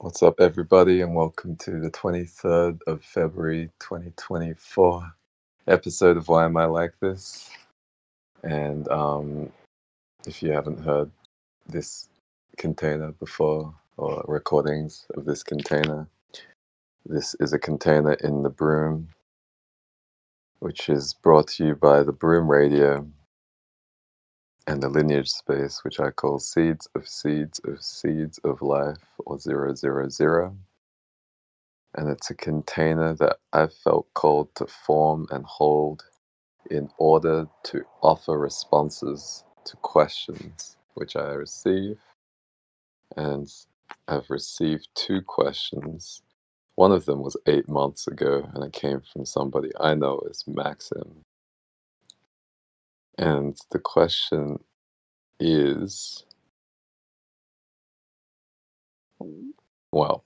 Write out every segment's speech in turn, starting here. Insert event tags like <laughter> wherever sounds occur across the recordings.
What's up, everybody, and welcome to the 23rd of February 2024 episode of Why Am I Like This? And um, if you haven't heard this container before or recordings of this container, this is a container in the Broom, which is brought to you by the Broom Radio and the Lineage Space, which I call Seeds of Seeds of Seeds of Life or Zero Zero Zero. and it's a container that I've felt called to form and hold in order to offer responses to questions which I receive. And I've received two questions. One of them was eight months ago, and it came from somebody I know as Maxim. And the question is mm. well,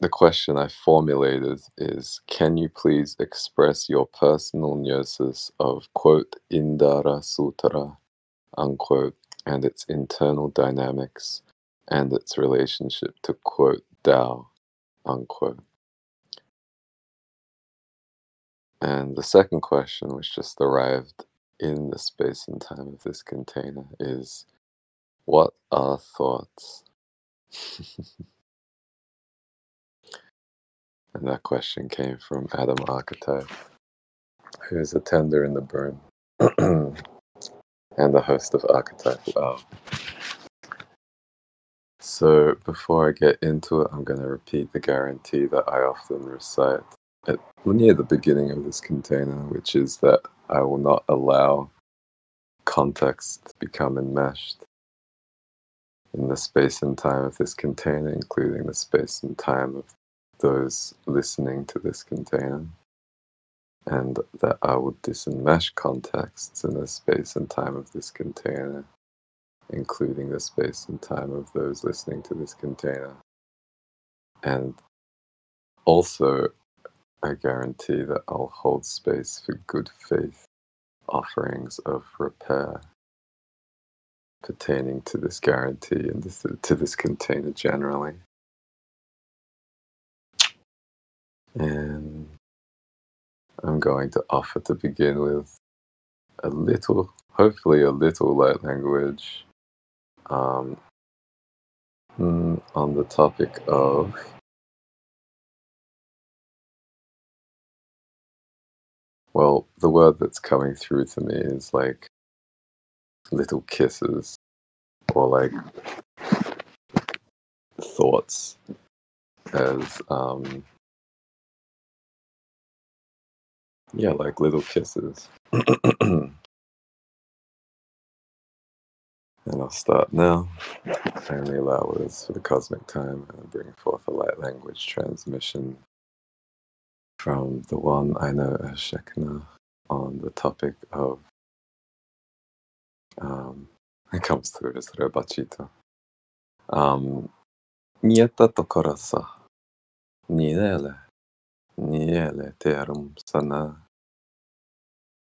the question I formulated is Can you please express your personal gnosis of, quote, Indara Sutara, unquote, and its internal dynamics and its relationship to, quote, Tao, unquote? And the second question, which just arrived in the space and time of this container, is What are thoughts? <laughs> And that question came from Adam Archetype, who is a tender in the Broom <clears throat> and the host of Archetype Wow. So before I get into it, I'm going to repeat the guarantee that I often recite at near the beginning of this container, which is that I will not allow context to become enmeshed in the space and time of this container, including the space and time of those listening to this container, and that I would disenmesh contexts in the space and time of this container, including the space and time of those listening to this container. And also, I guarantee that I'll hold space for good faith offerings of repair pertaining to this guarantee and this, to this container generally. And I'm going to offer to begin with a little, hopefully, a little light language um, mm, on the topic of well, the word that's coming through to me is like little kisses or like thoughts as um, yeah, like little kisses. <clears throat> and I'll start now. Only allow words for the cosmic time and bring forth a light language transmission from the one I know as Shekinah on the topic of um, <laughs> it comes through as Rebachito. Um, Nieta tokorasa, niele, niele terum sana,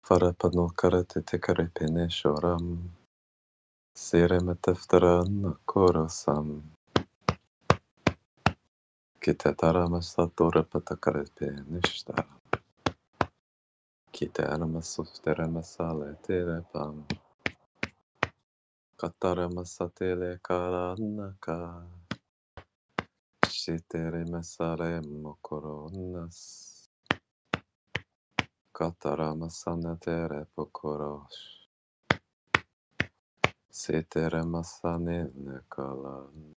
farapano karate te karepene shoram, sirema teftara nakorosam, Kitetara Masatore Patakare Penistara. Kitara Masuftere Masale Tere Pam. Katara Masatele Karanaka. Shitere Masare Mokoronas. Katara Masanatere Pokorosh. Sitere Masanene Kalan.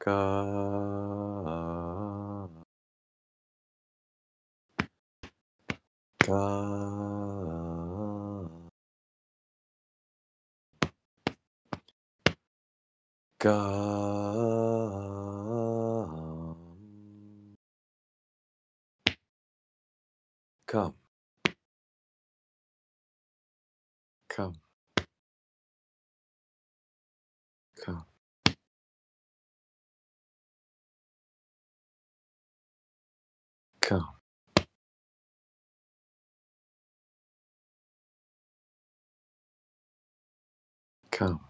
Ka. Ka. Come. Come. Come. Come.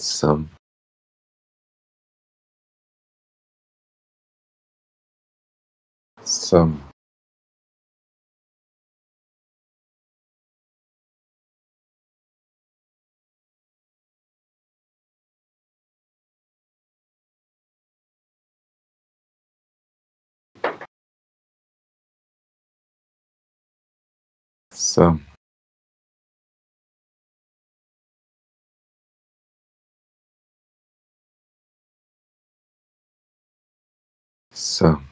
Some. Some. Some. Some.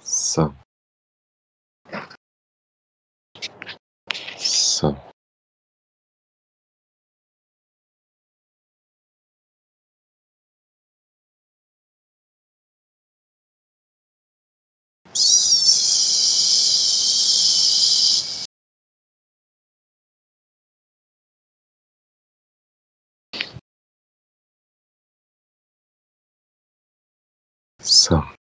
Some. Some. Some.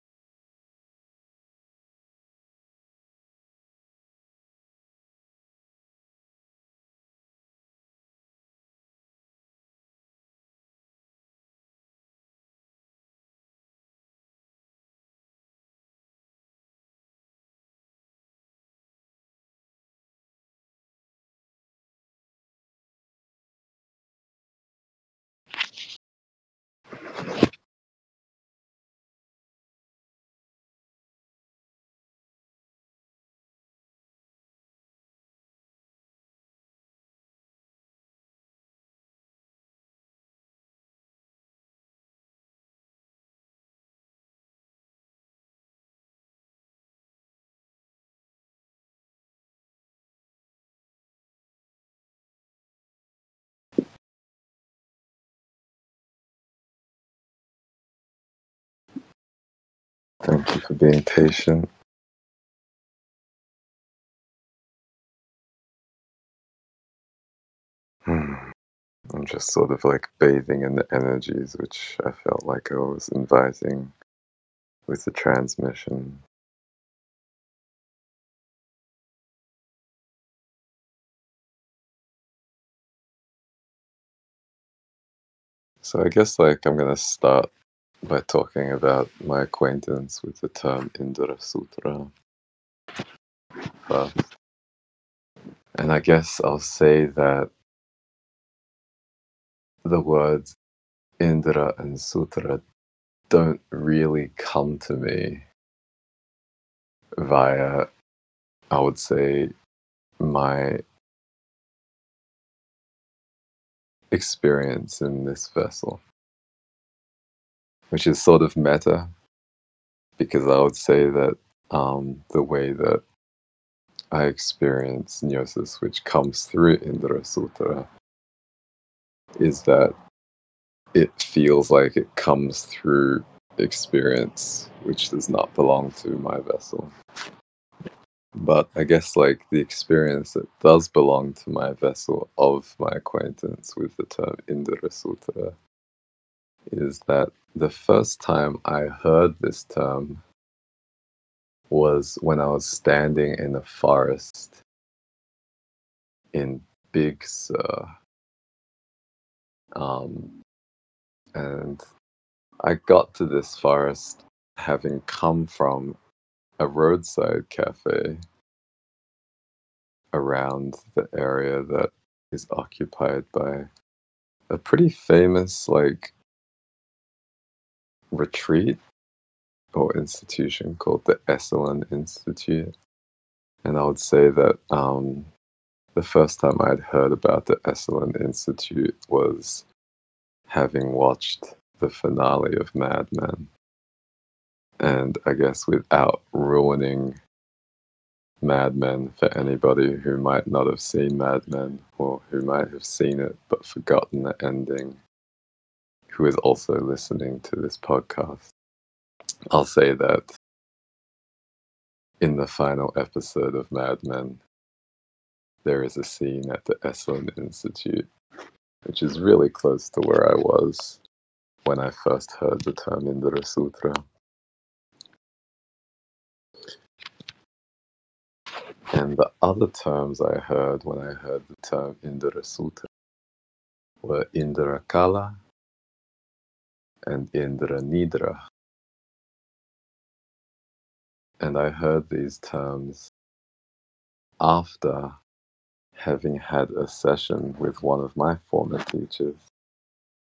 Thank you for being patient. Hmm. I'm just sort of like bathing in the energies which I felt like I was inviting with the transmission. So I guess like I'm gonna start by talking about my acquaintance with the term Indra Sutra. And I guess I'll say that the words Indra and Sutra don't really come to me via, I would say, my experience in this vessel, which is sort of meta, because I would say that um, the way that I experience gnosis, which comes through Indra Sutra, is that it feels like it comes through experience, which does not belong to my vessel. But I guess like the experience that does belong to my vessel of my acquaintance with the term Indra Sutra is that the first time I heard this term was when I was standing in a forest in Big Sur. Um, and I got to this forest having come from a roadside cafe around the area that is occupied by a pretty famous like retreat or institution called the Esalen Institute. And I would say that um, the first time I'd heard about the Esalen Institute was having watched the finale of Mad Men. And I guess without ruining Mad Men for anybody who might not have seen Mad Men or who might have seen it but forgotten the ending, who is also listening to this podcast, I'll say that in the final episode of Mad Men, there is a scene at the Esalen Institute, which is really close to where I was when I first heard the term Indra Sutra. And the other terms I heard when I heard the term Indra Sutra were Indra Kala and Indra Nidra. And I heard these terms after having had a session with one of my former teachers.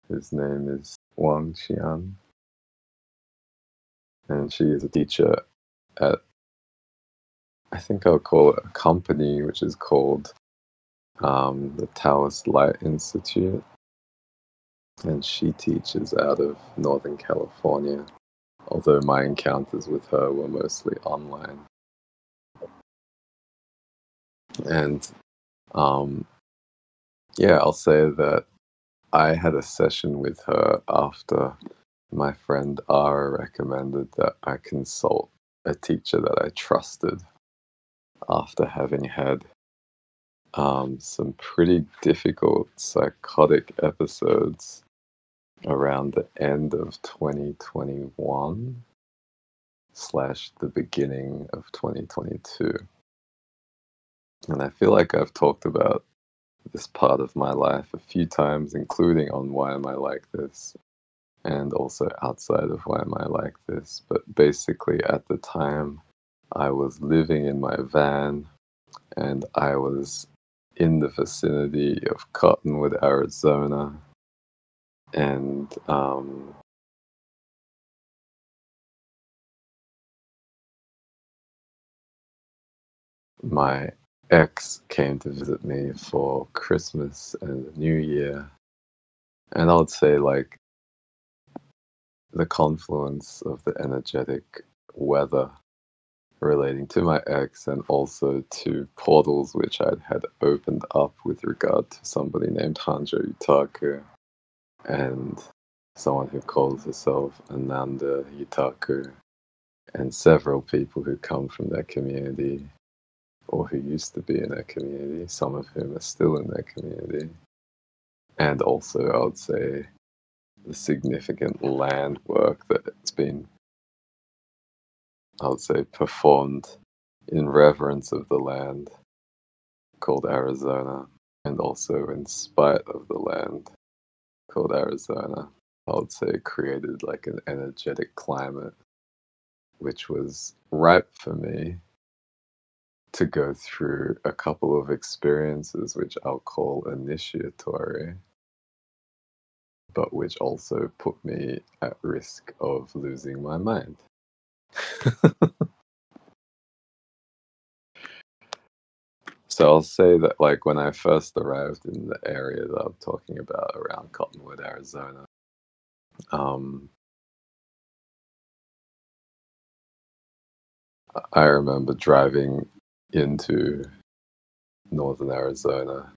His name is Wang Qian. And she is a teacher at, I think I'll call it a company, which is called um, the Taoist Light Institute. And she teaches out of Northern California, although my encounters with her were mostly online. And um, yeah, I'll say that I had a session with her after my friend Ara recommended that I consult a teacher that I trusted after having had um, some pretty difficult psychotic episodes around the end of 2021 slash the beginning of 2022. And I feel like I've talked about this part of my life a few times, including on Why Am I Like This, and also outside of Why Am I Like This. But basically, at the time, I was living in my van and I was in the vicinity of Cottonwood, Arizona. And um, my ex came to visit me for Christmas and New Year. And I would say, like, the confluence of the energetic weather relating to my ex and also to portals which I'd had opened up with regard to somebody named Hanjo Utaku and someone who calls herself Ananda Yutaku, and several people who come from their community or who used to be in their community, some of whom are still in their community. And also, I would say, the significant land work that's been, I would say, performed in reverence of the land called Arizona, and also in spite of the land called Arizona. Uh, I would say created like an energetic climate, which was ripe for me to go through a couple of experiences which I'll call initiatory, but which also put me at risk of losing my mind. <laughs> so I'll say that, like, when I first arrived in the area that I'm talking about around Cottonwood, Arizona, um, I remember driving into northern Arizona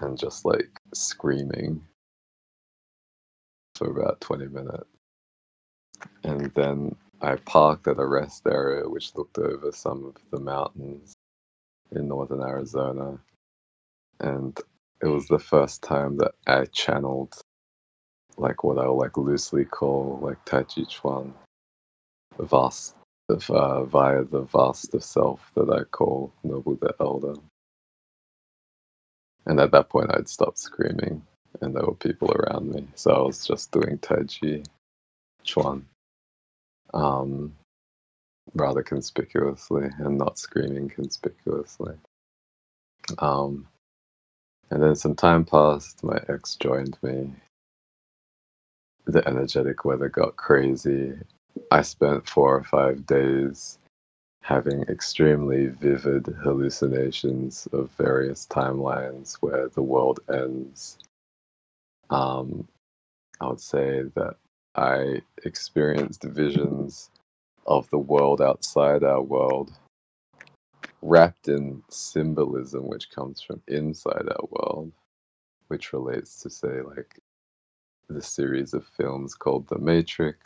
and just like screaming for about 20 minutes. And then I parked at a rest area which looked over some of the mountains in northern Arizona. And it was the first time that I channeled like what I'll like loosely call like Tai Chi Chuan vast uh, via the vast of self that I call Noble the Elder. And at that point, I'd stopped screaming, and there were people around me. So I was just doing Tai Chi Chuan um, rather conspicuously and not screaming conspicuously. Um, and then some time passed, my ex joined me. The energetic weather got crazy. I spent four or five days having extremely vivid hallucinations of various timelines where the world ends. Um, I would say that I experienced visions of the world outside our world, wrapped in symbolism which comes from inside our world, which relates to, say, like the series of films called The Matrix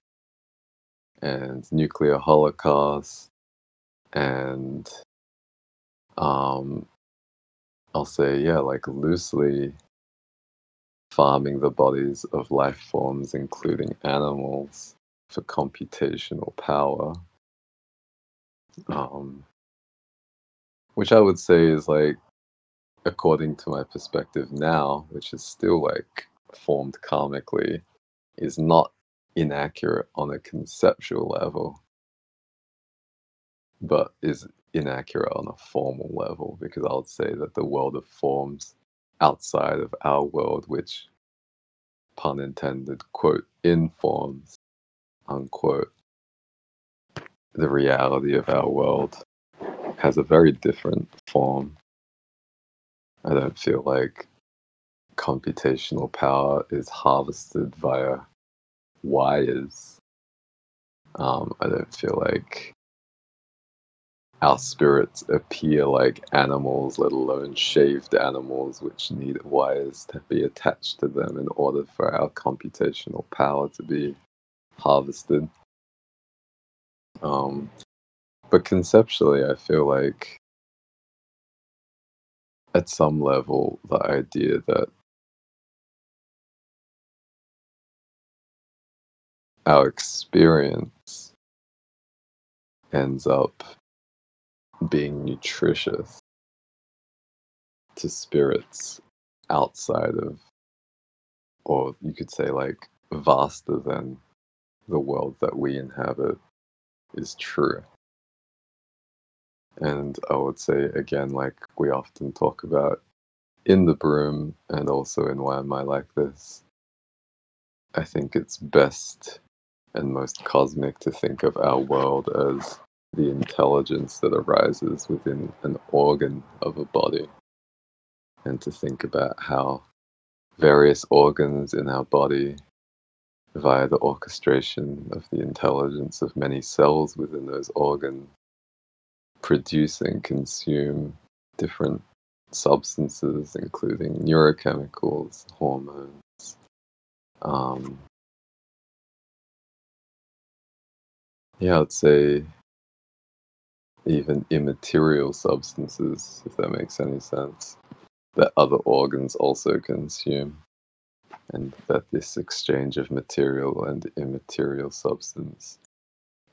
and Nuclear Holocaust and um, I'll say, yeah, like loosely farming the bodies of life forms, including animals, for computational power. Um, which I would say is like, according to my perspective now, which is still like formed karmically, is not inaccurate on a conceptual level but is inaccurate on a formal level because I would say that the world of forms outside of our world, which pun intended, quote, informs, unquote, the reality of our world has a very different form. I don't feel like computational power is harvested via wires. Um, I don't feel like our spirits appear like animals, let alone shaved animals, which need wires to be attached to them in order for our computational power to be harvested. Um, but conceptually, I feel like at some level, the idea that our experience ends up being nutritious to spirits outside of, or you could say, like, vaster than the world that we inhabit is true. And I would say, again, like we often talk about in the broom and also in Why Am I Like This, I think it's best and most cosmic to think of our world as the intelligence that arises within an organ of a body, and to think about how various organs in our body, via the orchestration of the intelligence of many cells within those organs, produce and consume different substances, including neurochemicals, hormones, um, yeah, I'd say even immaterial substances, if that makes any sense, that other organs also consume, and that this exchange of material and immaterial substance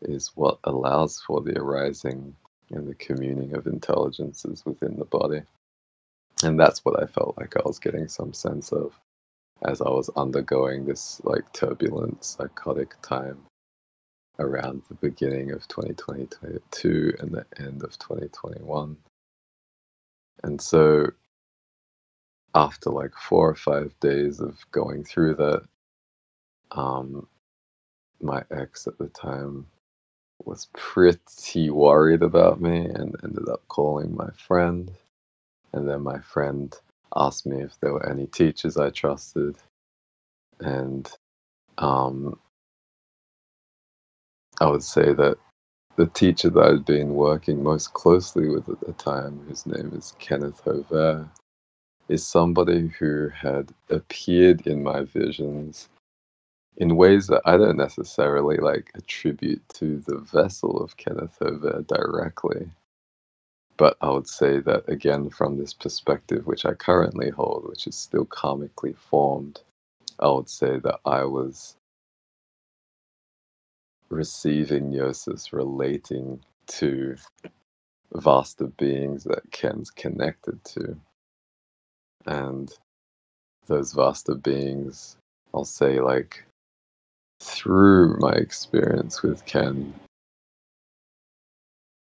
is what allows for the arising and the communing of intelligences within the body. And that's what I felt like I was getting some sense of as I was undergoing this like turbulent psychotic time around the beginning of 2022 and the end of 2021. And so after like four or five days of going through that, um, my ex at the time was pretty worried about me and ended up calling my friend. And then my friend asked me if there were any teachers I trusted. And um, I would say that the teacher that I'd been working most closely with at the time, whose name is Kenneth Hover, is somebody who had appeared in my visions in ways that I don't necessarily like attribute to the vessel of Kenneth Hover directly. But I would say that again, from this perspective, which I currently hold, which is still karmically formed, I would say that I was receiving gnosis relating to vaster beings that Ken's connected to. And those vaster beings, I'll say, like, through my experience with Ken,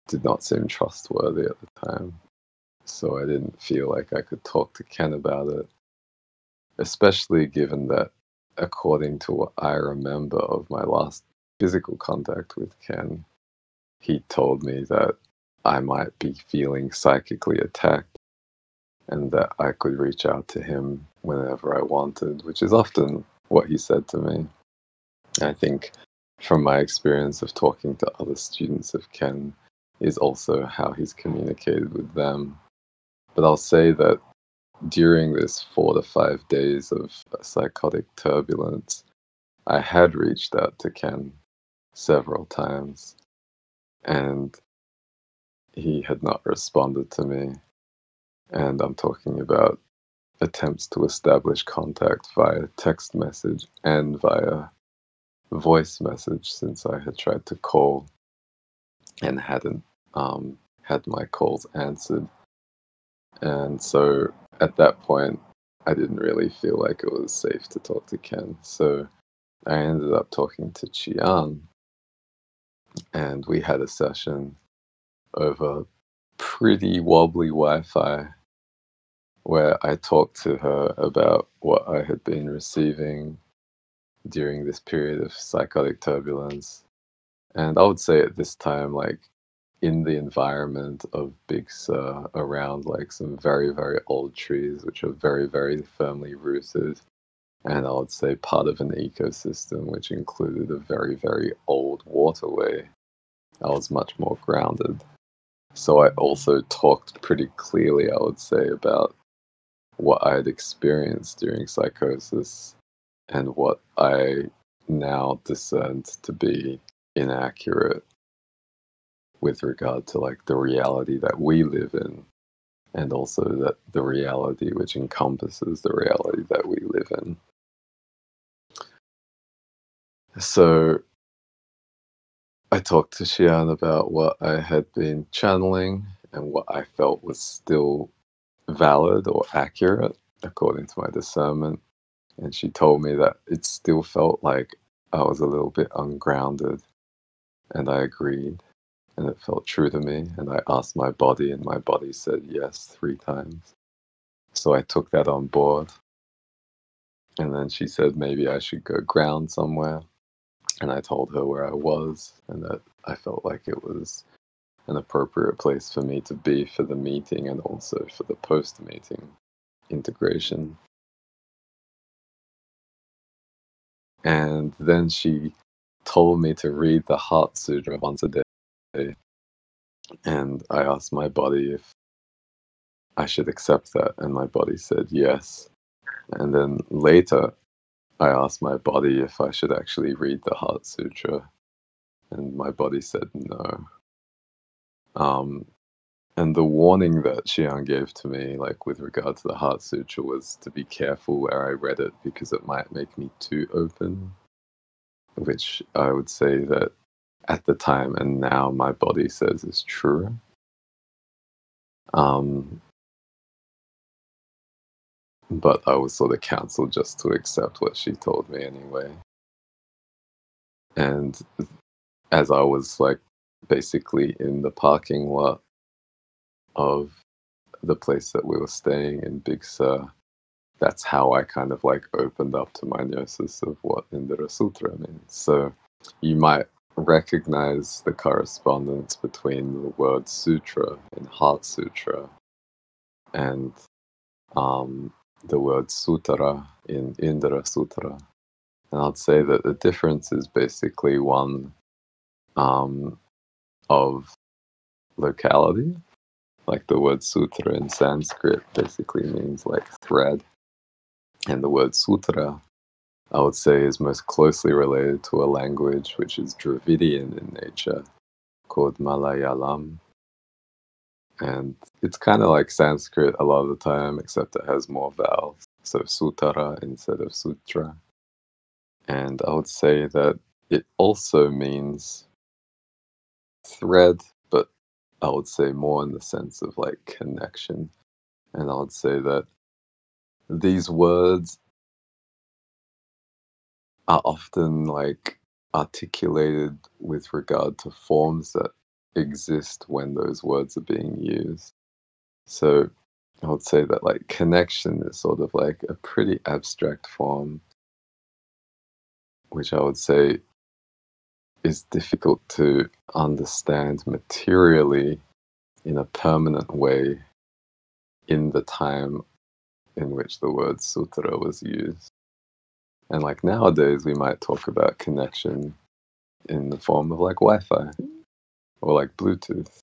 did not seem trustworthy at the time. So I didn't feel like I could talk to Ken about it, especially given that, according to what I remember of my last physical contact with Ken, he told me that I might be feeling psychically attacked and that I could reach out to him whenever I wanted, which is often what he said to me. I think from my experience of talking to other students of Ken is also how he's communicated with them. But I'll say that during this four to five days of psychotic turbulence, I had reached out to Ken several times and he had not responded to me. And I'm talking about attempts to establish contact via text message and via voice message since I had tried to call and hadn't um, had my calls answered. And so at that point, I didn't really feel like it was safe to talk to Ken. So I ended up talking to Qian, and we had a session over pretty wobbly Wi Fi where I talked to her about what I had been receiving during this period of psychotic turbulence. And I would say at this time, like in the environment of Big Sur, around like some very, very old trees, which are very, very firmly rooted. And I would say part of an ecosystem which included a very, very old waterway. I was much more grounded. So I also talked pretty clearly, I would say, about what I had experienced during psychosis and what I now discerned to be inaccurate with regard to like the reality that we live in and also that the reality which encompasses the reality that we live in. So i talked to Xian about what i had been channeling and what i felt was still valid or accurate according to my discernment and she told me that it still felt like i was a little bit ungrounded and i agreed and it felt true to me. And I asked my body, and my body said yes three times. So I took that on board. And then she said maybe I should go ground somewhere. And I told her where I was and that I felt like it was an appropriate place for me to be for the meeting and also for the post meeting integration. And then she told me to read the Heart Sutra once a day and I asked my body if I should accept that, and my body said yes. And then later, I asked my body if I should actually read the Heart Sutra And my body said no. Um, and the warning that Xian gave to me, like with regard to the Heart Sutra, was to be careful where I read it because it might make me too open. Which I would say that at the time and now my body says is true. Um, but I was sort of counseled just to accept what she told me anyway. And as I was like basically in the parking lot of the place that we were staying in Big Sur, that's how I kind of like opened up to my gnosis of what Indra Sutra means. So you might recognize the correspondence between the word sutra in Heart Sutra and um, the word sutra in Indra Sutra. And I'd say that the difference is basically one um, of locality. Like the word sutra in Sanskrit basically means like thread. And the word sutra, I would say, is most closely related to a language which is Dravidian in nature called Malayalam. And it's kind of like Sanskrit a lot of the time, except it has more vowels. So sutara instead of sutra. And I would say that it also means thread, but I would say more in the sense of like connection. And I would say that these words are often like articulated with regard to forms that exist when those words are being used. So I would say that like connection is sort of like a pretty abstract form, which I would say is difficult to understand materially in a permanent way in the time in which the word sutra was used. And like nowadays, we might talk about connection in the form of like Wi Fi or like Bluetooth.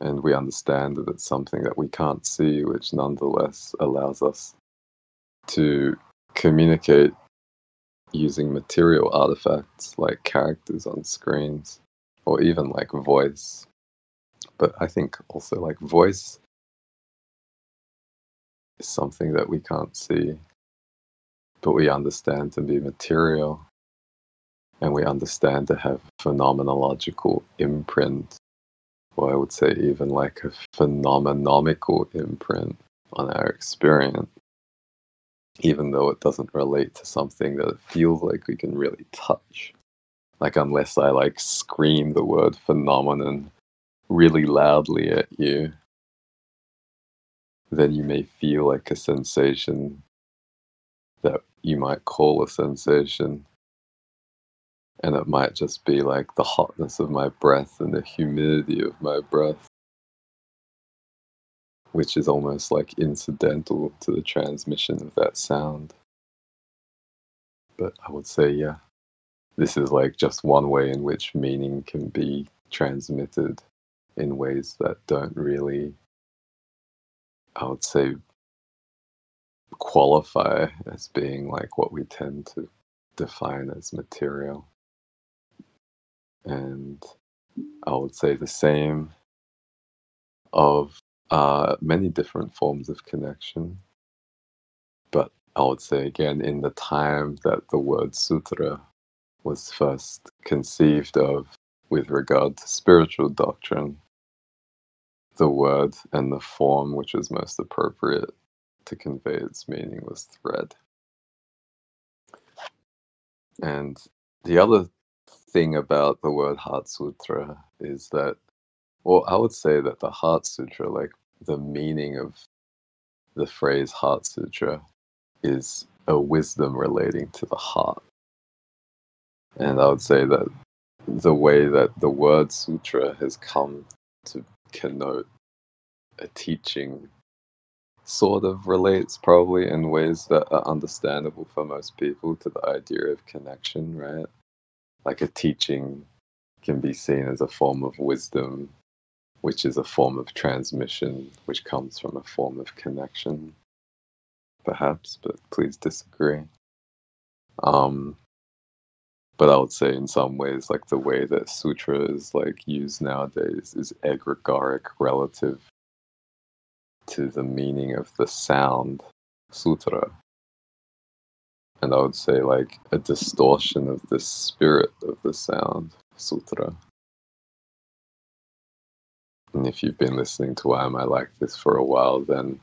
And we understand that it's something that we can't see, which nonetheless allows us to communicate using material artifacts like characters on screens or even like voice. But I think also like voice is something that we can't see, but we understand to be material and we understand to have phenomenological imprint, or I would say even like a phenomenomical imprint on our experience even though it doesn't relate to something that feels like we can really touch. Like, unless I like scream the word phenomenon really loudly at you, then you may feel like a sensation that you might call a sensation. And it might just be like the hotness of my breath and the humidity of my breath which is almost like incidental to the transmission of that sound. But I would say, yeah, this is like just one way in which meaning can be transmitted in ways that don't really, I would say, qualify as being like what we tend to define as material. And I would say the same of uh, many different forms of connection. But I would say again, in the time that the word sutra was first conceived of with regard to spiritual doctrine, the word and the form which was most appropriate to convey its meaning was thread. And the other thing about the word Heart Sutra is that, well, I would say that the Heart Sutra, like the meaning of the phrase Heart Sutra is a wisdom relating to the heart. And I would say that the way that the word sutra has come to connote a teaching sort of relates probably in ways that are understandable for most people to the idea of connection, right? Like a teaching can be seen as a form of wisdom which is a form of transmission, which comes from a form of connection, perhaps, but please disagree. Um, but I would say in some ways, like the way that sutra is like used nowadays is egregoric relative to the meaning of the sound sutra. And I would say like a distortion of the spirit of the sound sutra. And if you've been listening to Why Am I Like This for a while, then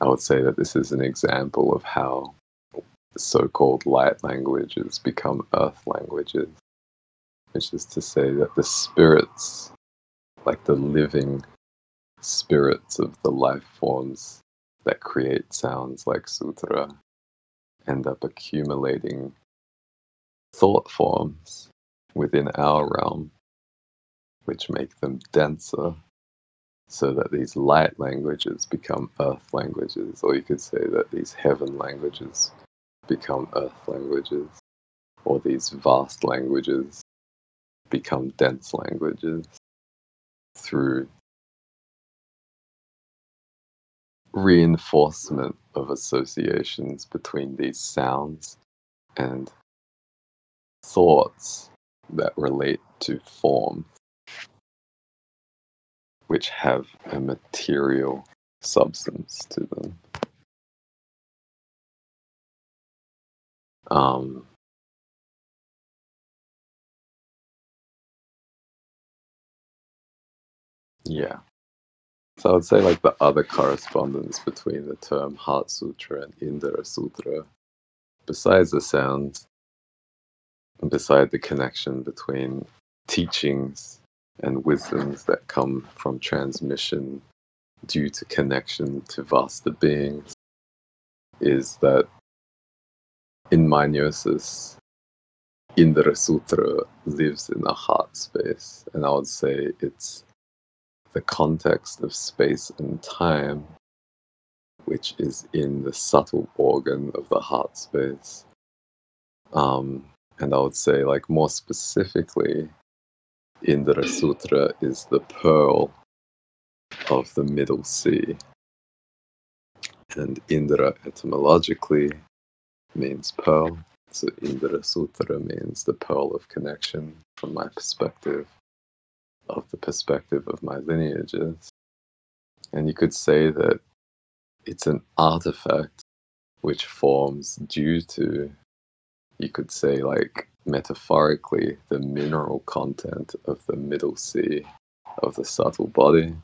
I would say that this is an example of how so called light languages become earth languages, which is to say that the spirits, like the living spirits of the life forms that create sounds like sutra, end up accumulating thought forms within our realm, which make them denser so that these light languages become earth languages, or you could say that these heaven languages become earth languages, or these vast languages become dense languages through reinforcement of associations between these sounds and thoughts that relate to form, which have a material substance to them. Um, yeah. So I would say like the other correspondence between the term Heart Sutra and Indara Sutara, besides the sounds, beside the connection between teachings and wisdoms that come from transmission due to connection to vaster beings, is that in my gnosis, Indara Sutara lives in a heart space, and I would say it's the context of space and time, which is in the subtle organ of the heart space. Um, and I would say, like more specifically, Indara Sutara is the pearl of the middle sea. And Indara etymologically means pearl. So Indara Sutara means the pearl of connection from my perspective of the perspective of my lineages. And you could say that it's an artifact which forms due to, you could say, like metaphorically, the mineral content of the middle sea of the subtle body,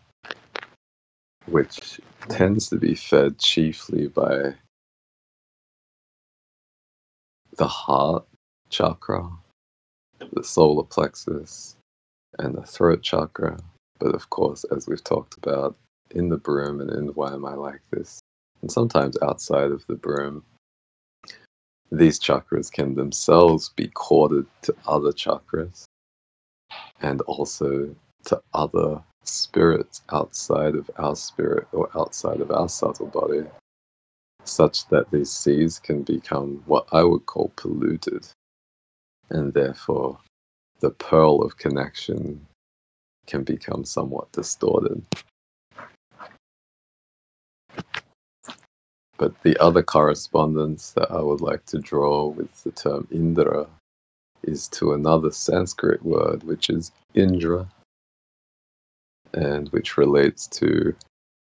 which tends to be fed chiefly by the heart chakra, the solar plexus, and the throat chakra. But of course, as we've talked about in the broom and in Why Am I Like This, and sometimes outside of the broom, these chakras can themselves be corded to other chakras and also to other spirits outside of our spirit or outside of our subtle body, such that these seas can become what I would call polluted and therefore the pearl of connection can become somewhat distorted. But the other correspondence that I would like to draw with the term Indara is to another Sanskrit word, which is Indra, and which relates to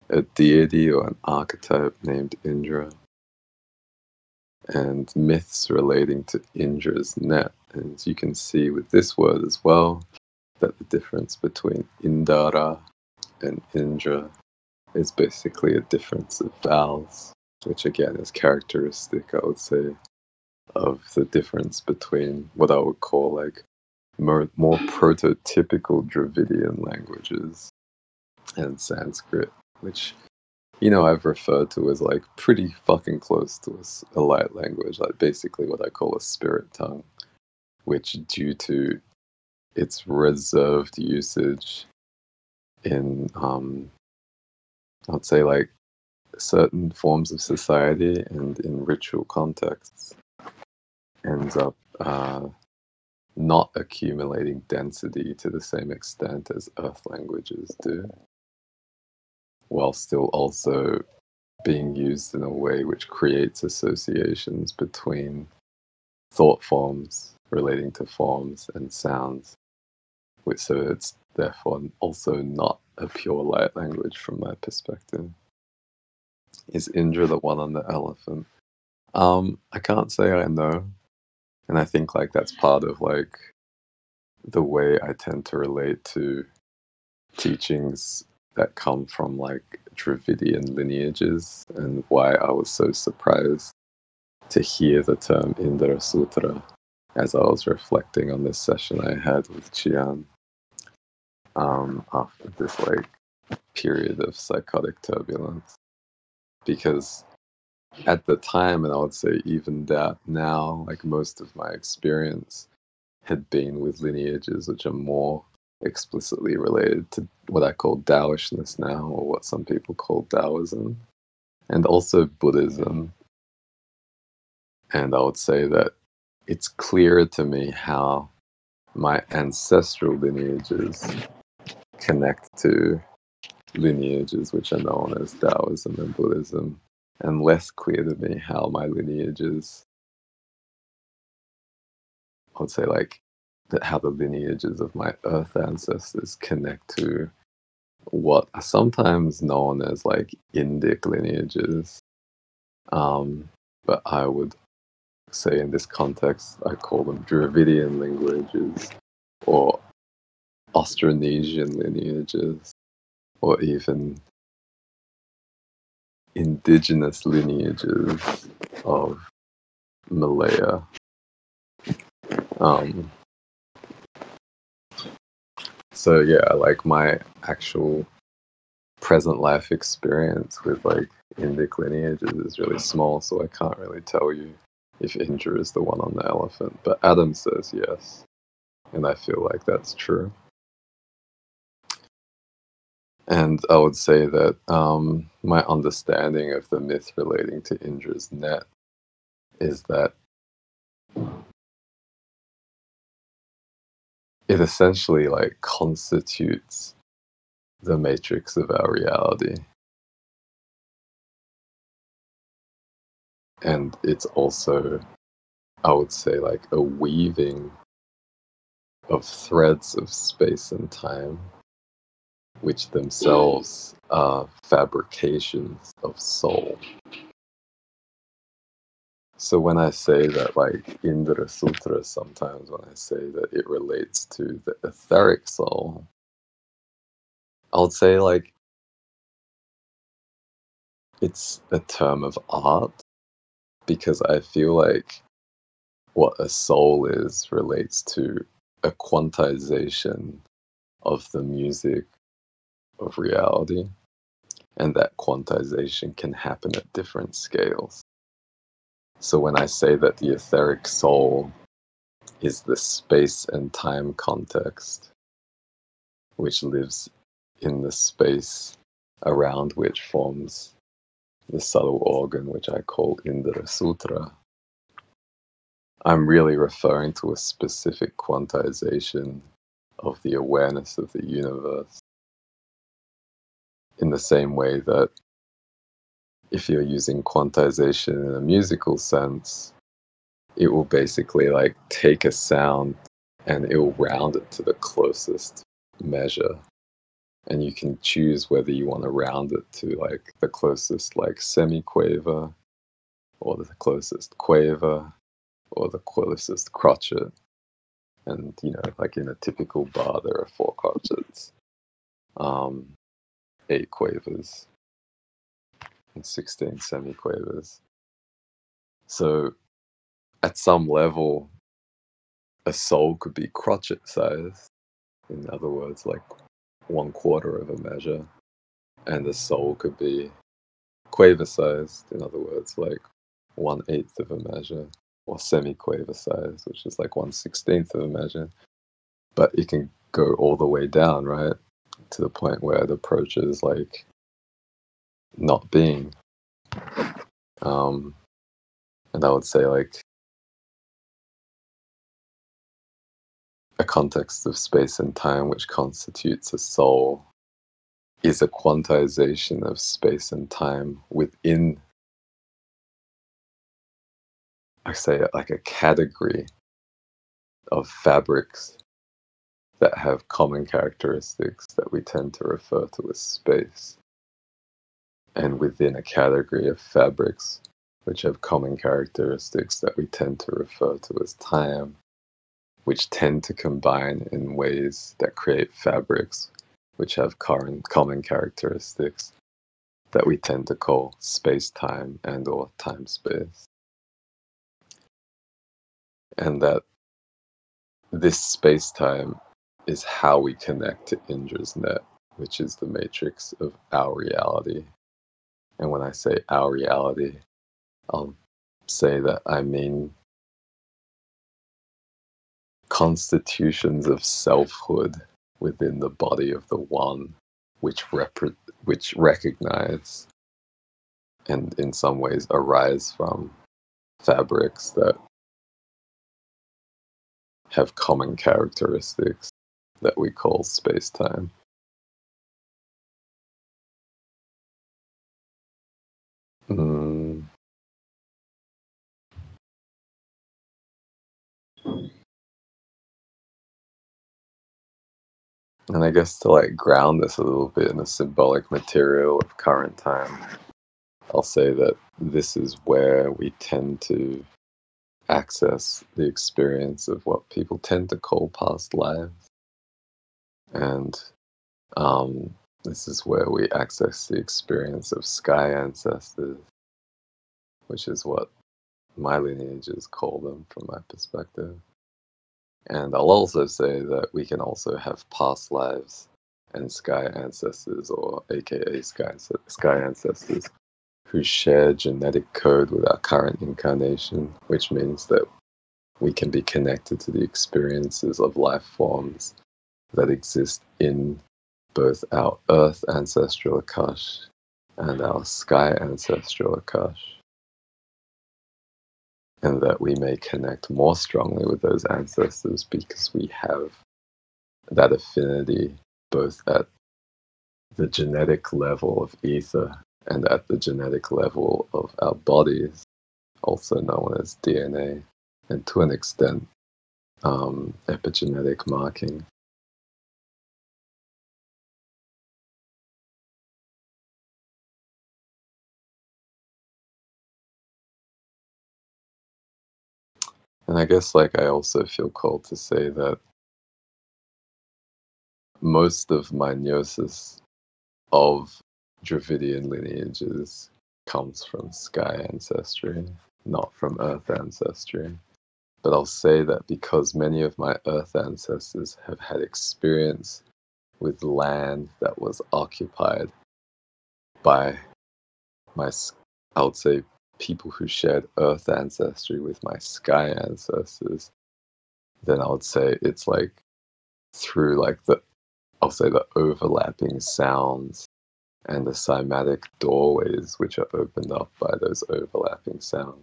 a deity or an archetype named Indra, and myths relating to Indra's net. And you can see with this word as well that the difference between Indara and Indra is basically a difference of vowels, which again is characteristic, I would say, of the difference between what I would call like more, more prototypical Dravidian languages and Sanskrit, which you know I've referred to as like pretty fucking close to a, a light language, like basically what I call a spirit tongue which, due to its reserved usage in, um, I'd say, like certain forms of society and in ritual contexts, ends up uh, not accumulating density to the same extent as Earth languages do, while still also being used in a way which creates associations between thought forms relating to forms and sounds, which so it's therefore also not a pure light language from my perspective. Is Indra the one on the elephant? Um, I can't say I know. And I think like that's part of like the way I tend to relate to teachings that come from like Dravidian lineages and why I was so surprised to hear the term Indara Sutara as I was reflecting on this session I had with Qian um, after this like period of psychotic turbulence. Because at the time, and I would say even that now, like most of my experience had been with lineages which are more explicitly related to what I call Taoishness now, or what some people call Taoism, and also Buddhism. And I would say that it's clear to me how my ancestral lineages connect to lineages which are known as Taoism and Buddhism, and less clear to me how my lineages, I would say, like, how the lineages of my earth ancestors connect to what are sometimes known as like Indic lineages. Um, but I would say in this context, I call them Dravidian lineages or Austronesian lineages or even indigenous lineages of Malaya. Um, so yeah, like my actual present life experience with like Indic lineages is really small, so I can't really tell you if Indra is the one on the elephant. But Adam says yes, and I feel like that's true. And I would say that um, my understanding of the myth relating to Indra's net is that it essentially like constitutes the matrix of our reality. And it's also, I would say, like a weaving of threads of space and time which themselves are fabrications of soul. So when I say that, like Indara Sutara, sometimes when I say that it relates to the etheric soul, I'll say like it's a term of art because I feel like what a soul is relates to a quantization of the music of reality. And that quantization can happen at different scales. So when I say that the etheric soul is the space and time context, which lives in the space around which forms the subtle organ, which I call Indara Sutara, I'm really referring to a specific quantization of the awareness of the universe in the same way that if you're using quantization in a musical sense, it will basically like take a sound and it will round it to the closest measure. And you can choose whether you want to round it to like the closest like semiquaver or the closest quaver or the closest crotchet. And you know, like in a typical bar there are four crotchets. Um, eight quavers and 16 semiquavers. So, at some level, a soul could be crotchet sized. In other words, like one quarter of a measure. And a soul could be quaver sized. In other words, like one eighth of a measure. Or semiquaver sized, which is like one sixteenth of a measure. But it can go all the way down, right? To the point where it approaches like not being. Um, and I would say like a context of space and time which constitutes a soul is a quantization of space and time within I say like a category of fabrics that have common characteristics that we tend to refer to as space. And within a category of fabrics, which have common characteristics that we tend to refer to as time, which tend to combine in ways that create fabrics which have common characteristics that we tend to call space-time and or time-space. And that this space-time is how we connect to Indra's net, which is the matrix of our reality. And when I say our reality, I'll say that I mean constitutions of selfhood within the body of the one which which recognize and in some ways arise from fabrics that have common characteristics that we call space-time. Mm. And I guess to like ground this a little bit in the symbolic material of current time, I'll say that this is where we tend to access the experience of what people tend to call past lives. And um, this is where we access the experience of sky ancestors, which is what my lineages call them from my perspective. And I'll also say that we can also have past lives and sky ancestors, or AKA sky, sky ancestors, who share genetic code with our current incarnation, which means that we can be connected to the experiences of life forms that exist in both our earth ancestral Akash and our sky ancestral Akash and that we may connect more strongly with those ancestors because we have that affinity both at the genetic level of ether and at the genetic level of our bodies, also known as DNA, and to an extent, um, epigenetic marking. And I guess like I also feel called to say that most of my gnosis of Dravidian lineages comes from sky ancestry, not from earth ancestry. But I'll say that because many of my earth ancestors have had experience with land that was occupied by my, I would say, people who shared earth ancestry with my sky ancestors, then I would say it's like through like the I'll say the overlapping sounds and the cymatic doorways which are opened up by those overlapping sounds,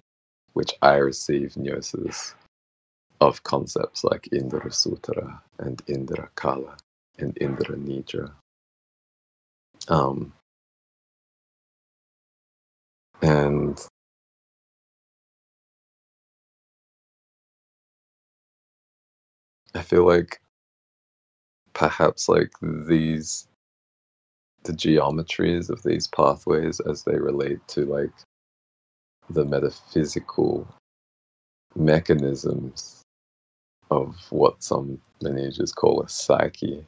which I receive gnosis of concepts like Indara Sutara and Indra Kala and Indra Nidra. Um, and I feel like perhaps like these the geometries of these pathways as they relate to like the metaphysical mechanisms of what some lineages call a psyche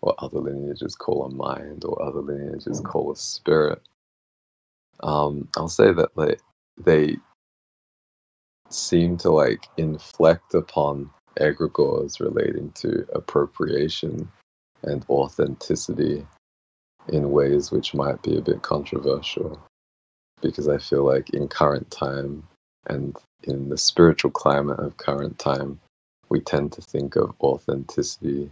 or other lineages call a mind or other lineages call a spirit um, i'll say that like they seem to like inflect upon egregores relating to appropriation and authenticity in ways which might be a bit controversial. Because I feel like in current time and in the spiritual climate of current time, we tend to think of authenticity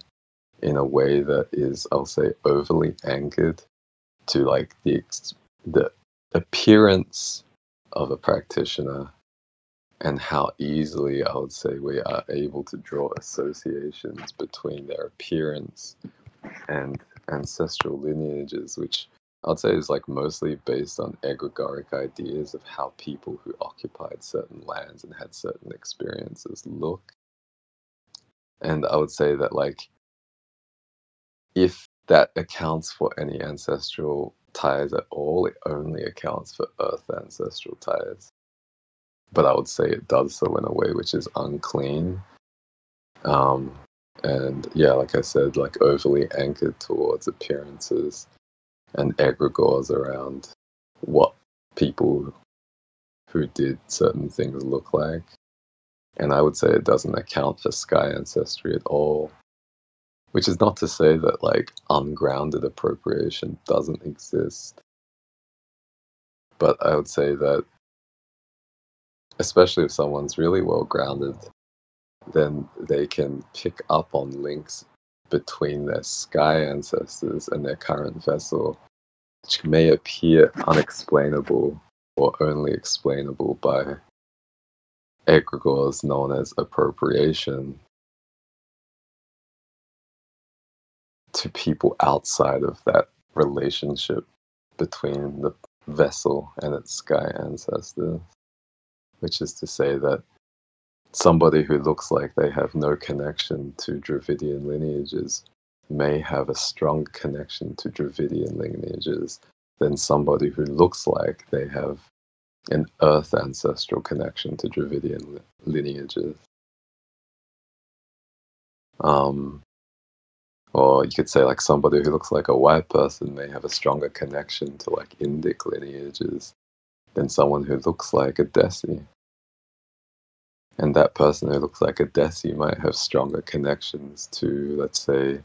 in a way that is, I'll say, overly anchored to like the the appearance of a practitioner and how easily I would say we are able to draw associations between their appearance and ancestral lineages, which I'd say is like mostly based on egregoric ideas of how people who occupied certain lands and had certain experiences look. And I would say that, like, if that accounts for any ancestral ties at all, it only accounts for earth ancestral ties. But I would say it does so in a way which is unclean. Um, and yeah, like I said, like overly anchored towards appearances and egregores around what people who did certain things look like. And I would say it doesn't account for sky ancestry at all. Which is not to say that like ungrounded appropriation doesn't exist. But I would say that especially if someone's really well grounded, then they can pick up on links between their sky ancestors and their current vessel, which may appear unexplainable or only explainable by egregores known as appropriation to people outside of that relationship between the vessel and its sky ancestors, which is to say that somebody who looks like they have no connection to Dravidian lineages may have a strong connection to Dravidian lineages than somebody who looks like they have an earth ancestral connection to Dravidian lineages. Um, or you could say like somebody who looks like a white person may have a stronger connection to like Indic lineages than someone who looks like a Desi. And that person who looks like a Desi might have stronger connections to, let's say,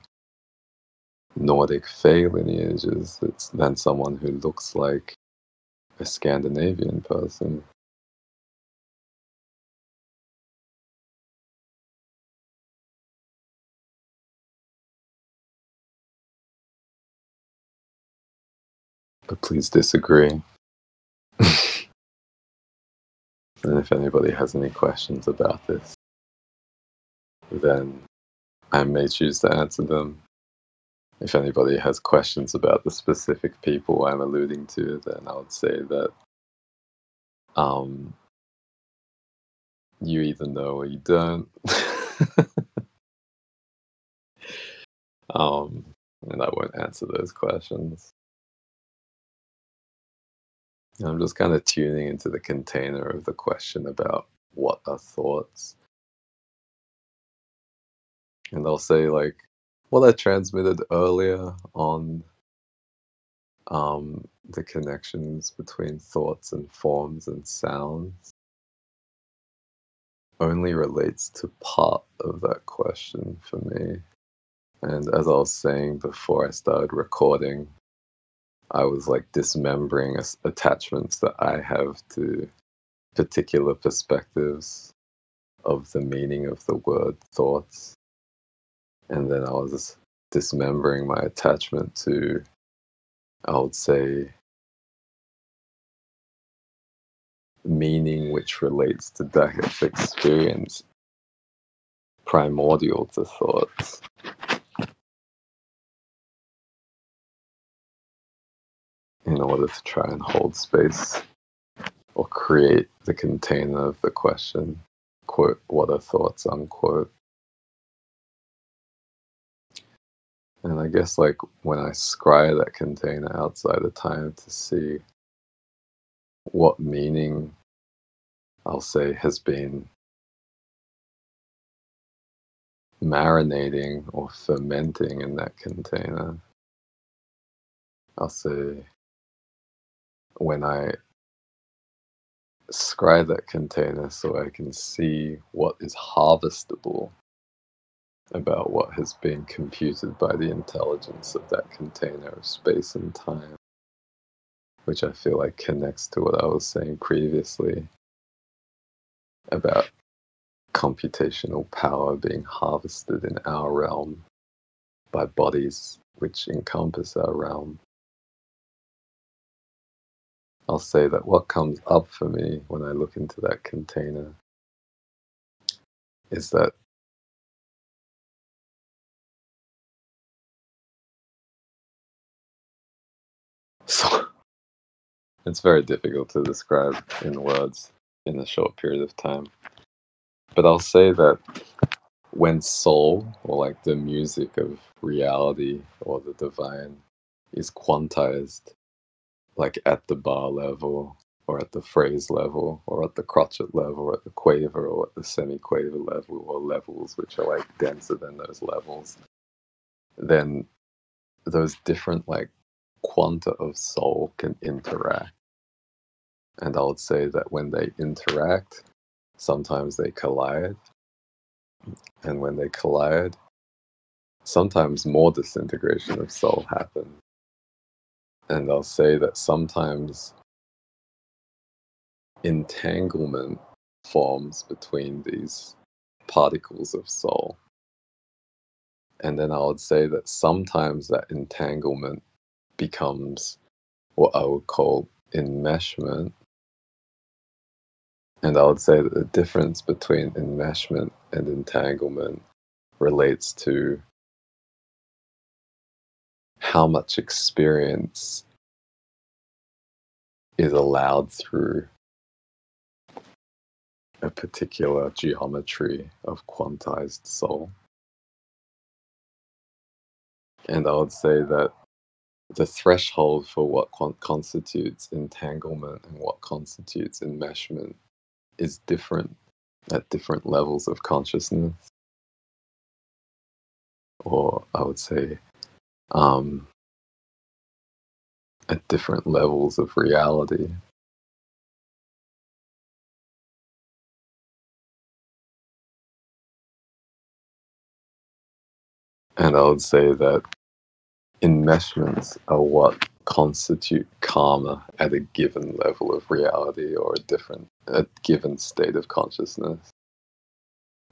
Nordic Fey lineages than someone who looks like a Scandinavian person. But please disagree. and if anybody has any questions about this, then I may choose to answer them. If anybody has questions about the specific people I'm alluding to, then I would say that um, you either know or you don't. <laughs> um, and I won't answer those questions. I'm just kind of tuning into the container of the question about what are thoughts. And I'll say, like, what I transmitted earlier on um, the connections between thoughts and forms and sounds only relates to part of that question for me. And as I was saying before I started recording, I was like dismembering attachments that I have to particular perspectives of the meaning of the word thoughts. And then I was dismembering my attachment to, I would say, meaning which relates to that experience primordial to thoughts. In order to try and hold space or create the container of the question, quote, what are thoughts, unquote. And I guess like when I scry that container outside of time to see what meaning I'll say has been marinating or fermenting in that container. I'll say when I scry that container so I can see what is harvestable about what has been computed by the intelligence of that container of space and time, which I feel like connects to what I was saying previously about computational power being harvested in our realm by bodies which encompass our realm. I'll say that what comes up for me when I look into that container is that <laughs> so it's very difficult to describe in words in a short period of time. But I'll say that when soul, or like the music of reality or the divine, is quantized, like at the bar level, or at the phrase level, or at the crotchet level, or at the quaver, or at the semi-quaver level, or levels which are like denser than those levels, then those different like quanta of soul can interact. And I would say that when they interact, sometimes they collide. And when they collide, sometimes more disintegration of soul happens. And I'll say that sometimes entanglement forms between these particles of soul. And then I would say that sometimes that entanglement becomes what I would call enmeshment. And I would say that the difference between enmeshment and entanglement relates to how much experience is allowed through a particular geometry of quantized soul. And I would say that the threshold for what con- constitutes entanglement and what constitutes enmeshment is different at different levels of consciousness. Or I would say um, at different levels of reality. And I would say that enmeshments are what constitute karma at a given level of reality or a different a given state of consciousness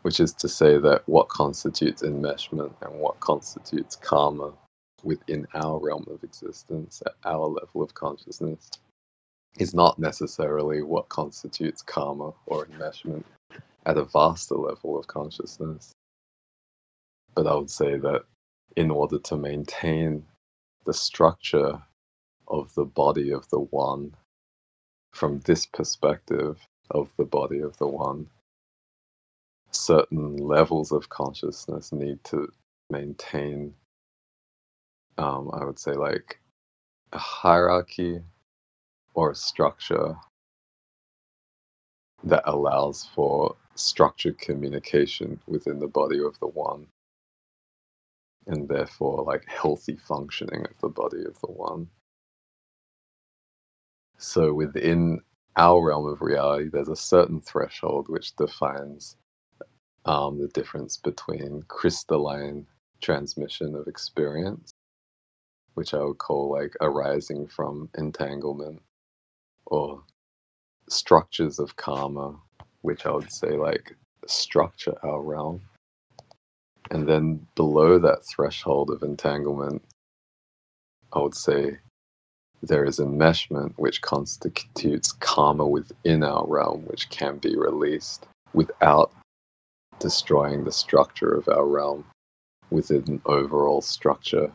which is to say that what constitutes enmeshment and what constitutes karma within our realm of existence at our level of consciousness is not necessarily what constitutes karma or enmeshment at a vaster level of consciousness. But i would say that in order to maintain the structure of the body of the one from this perspective of the body of the one, certain levels of consciousness need to maintain, um, I would say, like a hierarchy or structure that allows for structured communication within the body of the one and therefore like healthy functioning of the body of the one. So within our realm of reality, there's a certain threshold which defines um, the difference between crystalline transmission of experience, which I would call like arising from entanglement, or structures of karma, which I would say like structure our realm. And then below that threshold of entanglement, I would say there is enmeshment, which constitutes karma within our realm, which can be released without destroying the structure of our realm within an overall structure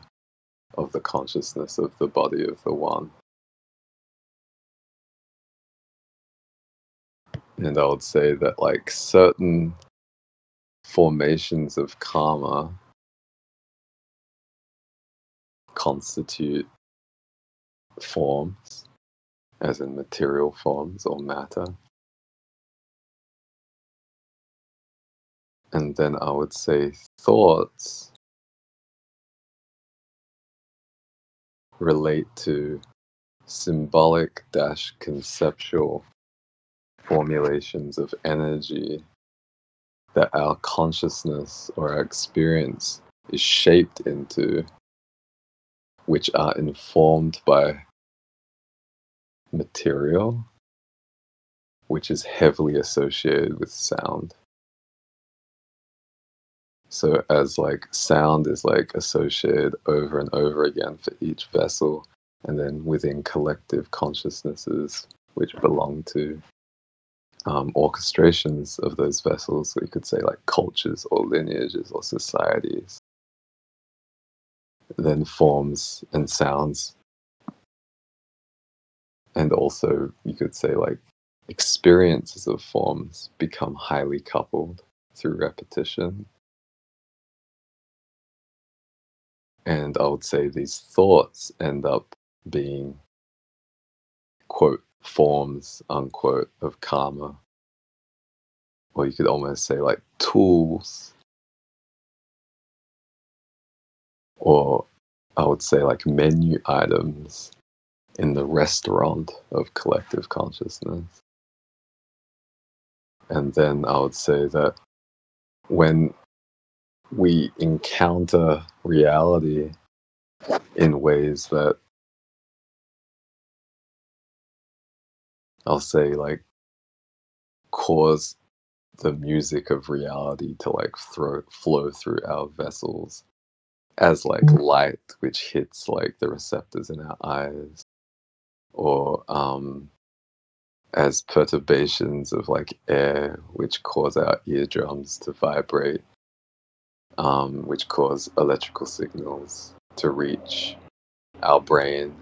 of the consciousness of the body of the one. And I would say that, like, certain formations of karma constitute forms, as in material forms or matter. And then I would say thoughts relate to symbolic dash conceptual formulations of energy that our consciousness or our experience is shaped into, which are informed by material, which is heavily associated with sound. So, as like sound is like associated over and over again for each vessel, and then within collective consciousnesses which belong to um, orchestrations of those vessels. We could say like cultures or lineages or societies. Then forms and sounds. And also, you could say like experiences of forms become highly coupled through repetition And I would say these thoughts end up being, quote, forms, unquote, of karma. Or you could almost say like tools. Or I would say like menu items in the restaurant of collective consciousness. And then I would say that when we encounter reality in ways that I'll say like cause the music of reality to like throw flow through our vessels as like light which hits like the receptors in our eyes or um as perturbations of like air which cause our eardrums to vibrate um, which cause electrical signals to reach our brain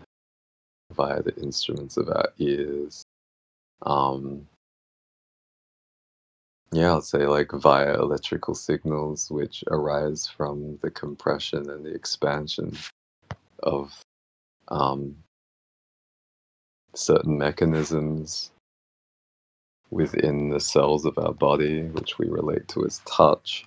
via the instruments of our ears. Um, yeah, I'll say like via electrical signals which arise from the compression and the expansion of um, certain mechanisms within the cells of our body, which we relate to as touch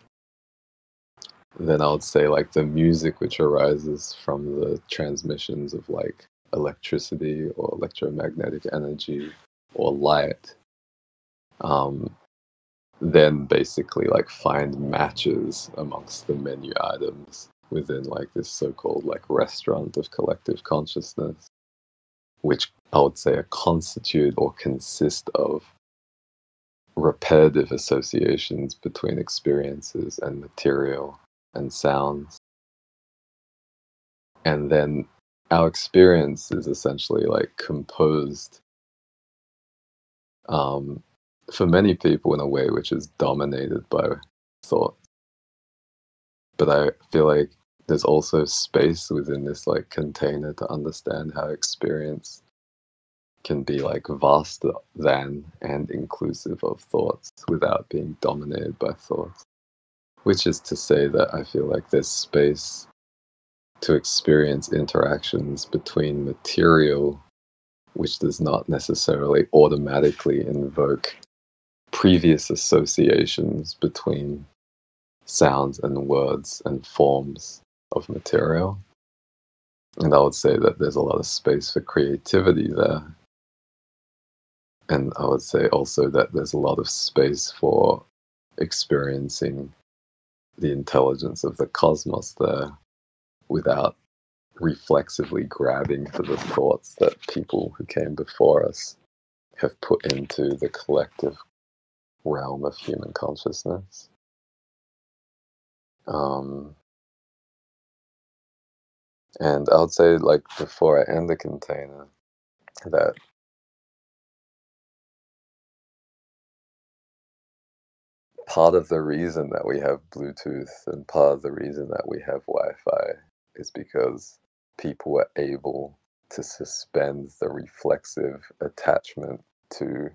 then I would say like the music which arises from the transmissions of like electricity or electromagnetic energy or light, um, then basically like find matches amongst the menu items within like this so-called like restaurant of collective consciousness, which I would say constitute or consist of repetitive associations between experiences and material and sounds. And then our experience is essentially like composed um, for many people in a way which is dominated by thought. But I feel like there's also space within this like container to understand how experience can be like vaster than and inclusive of thoughts without being dominated by thoughts. Which is to say that I feel like there's space to experience interactions between material, which does not necessarily automatically invoke previous associations between sounds and words and forms of material. And I would say that there's a lot of space for creativity there. And I would say also that there's a lot of space for experiencing the intelligence of the cosmos there without reflexively grabbing for the thoughts that people who came before us have put into the collective realm of human consciousness. Um, and I would say, like before I end the container, that part of the reason that we have Bluetooth and part of the reason that we have Wi Fi is because people were able to suspend the reflexive attachment to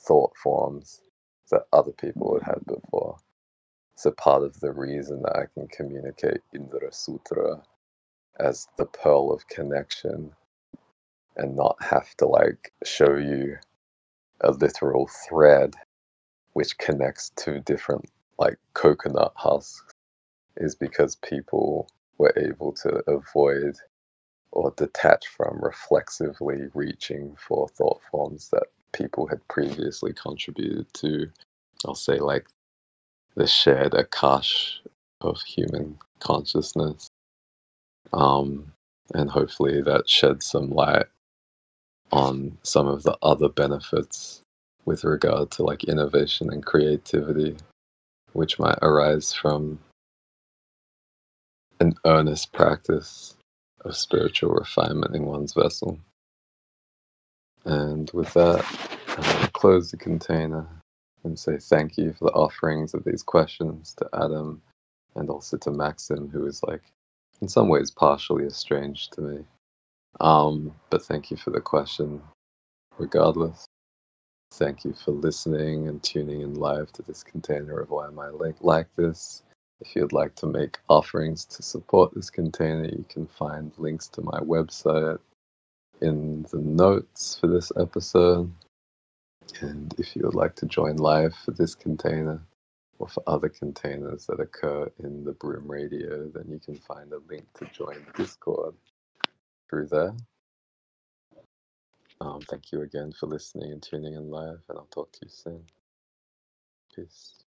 thought forms that other people had had before. So, part of the reason that I can communicate Indara Sutara as the pearl of connection and not have to like show you a literal thread which connects two different like coconut husks is because people were able to avoid or detach from reflexively reaching for thought forms that people had previously contributed to, I'll say, like the shared akash of human consciousness. Um, and hopefully that sheds some light on some of the other benefits with regard to like innovation and creativity, which might arise from an earnest practice of spiritual refinement in one's vessel. And with that, I'll close the container and say thank you for the offerings of these questions to Adam and also to Maxim, who is like, in some ways, partially estranged to me. Um, but thank you for the question, regardless. Thank you for listening and tuning in live to this container of Why Am I Like, like This. If you'd like to make offerings to support this container, you can find links to my website in the notes for this episode. And if you would like to join live for this container or for other containers that occur in the Broom Radio, then you can find a link to join Discord through there. Um, thank you again for listening and tuning in live, and I'll talk to you soon. Peace.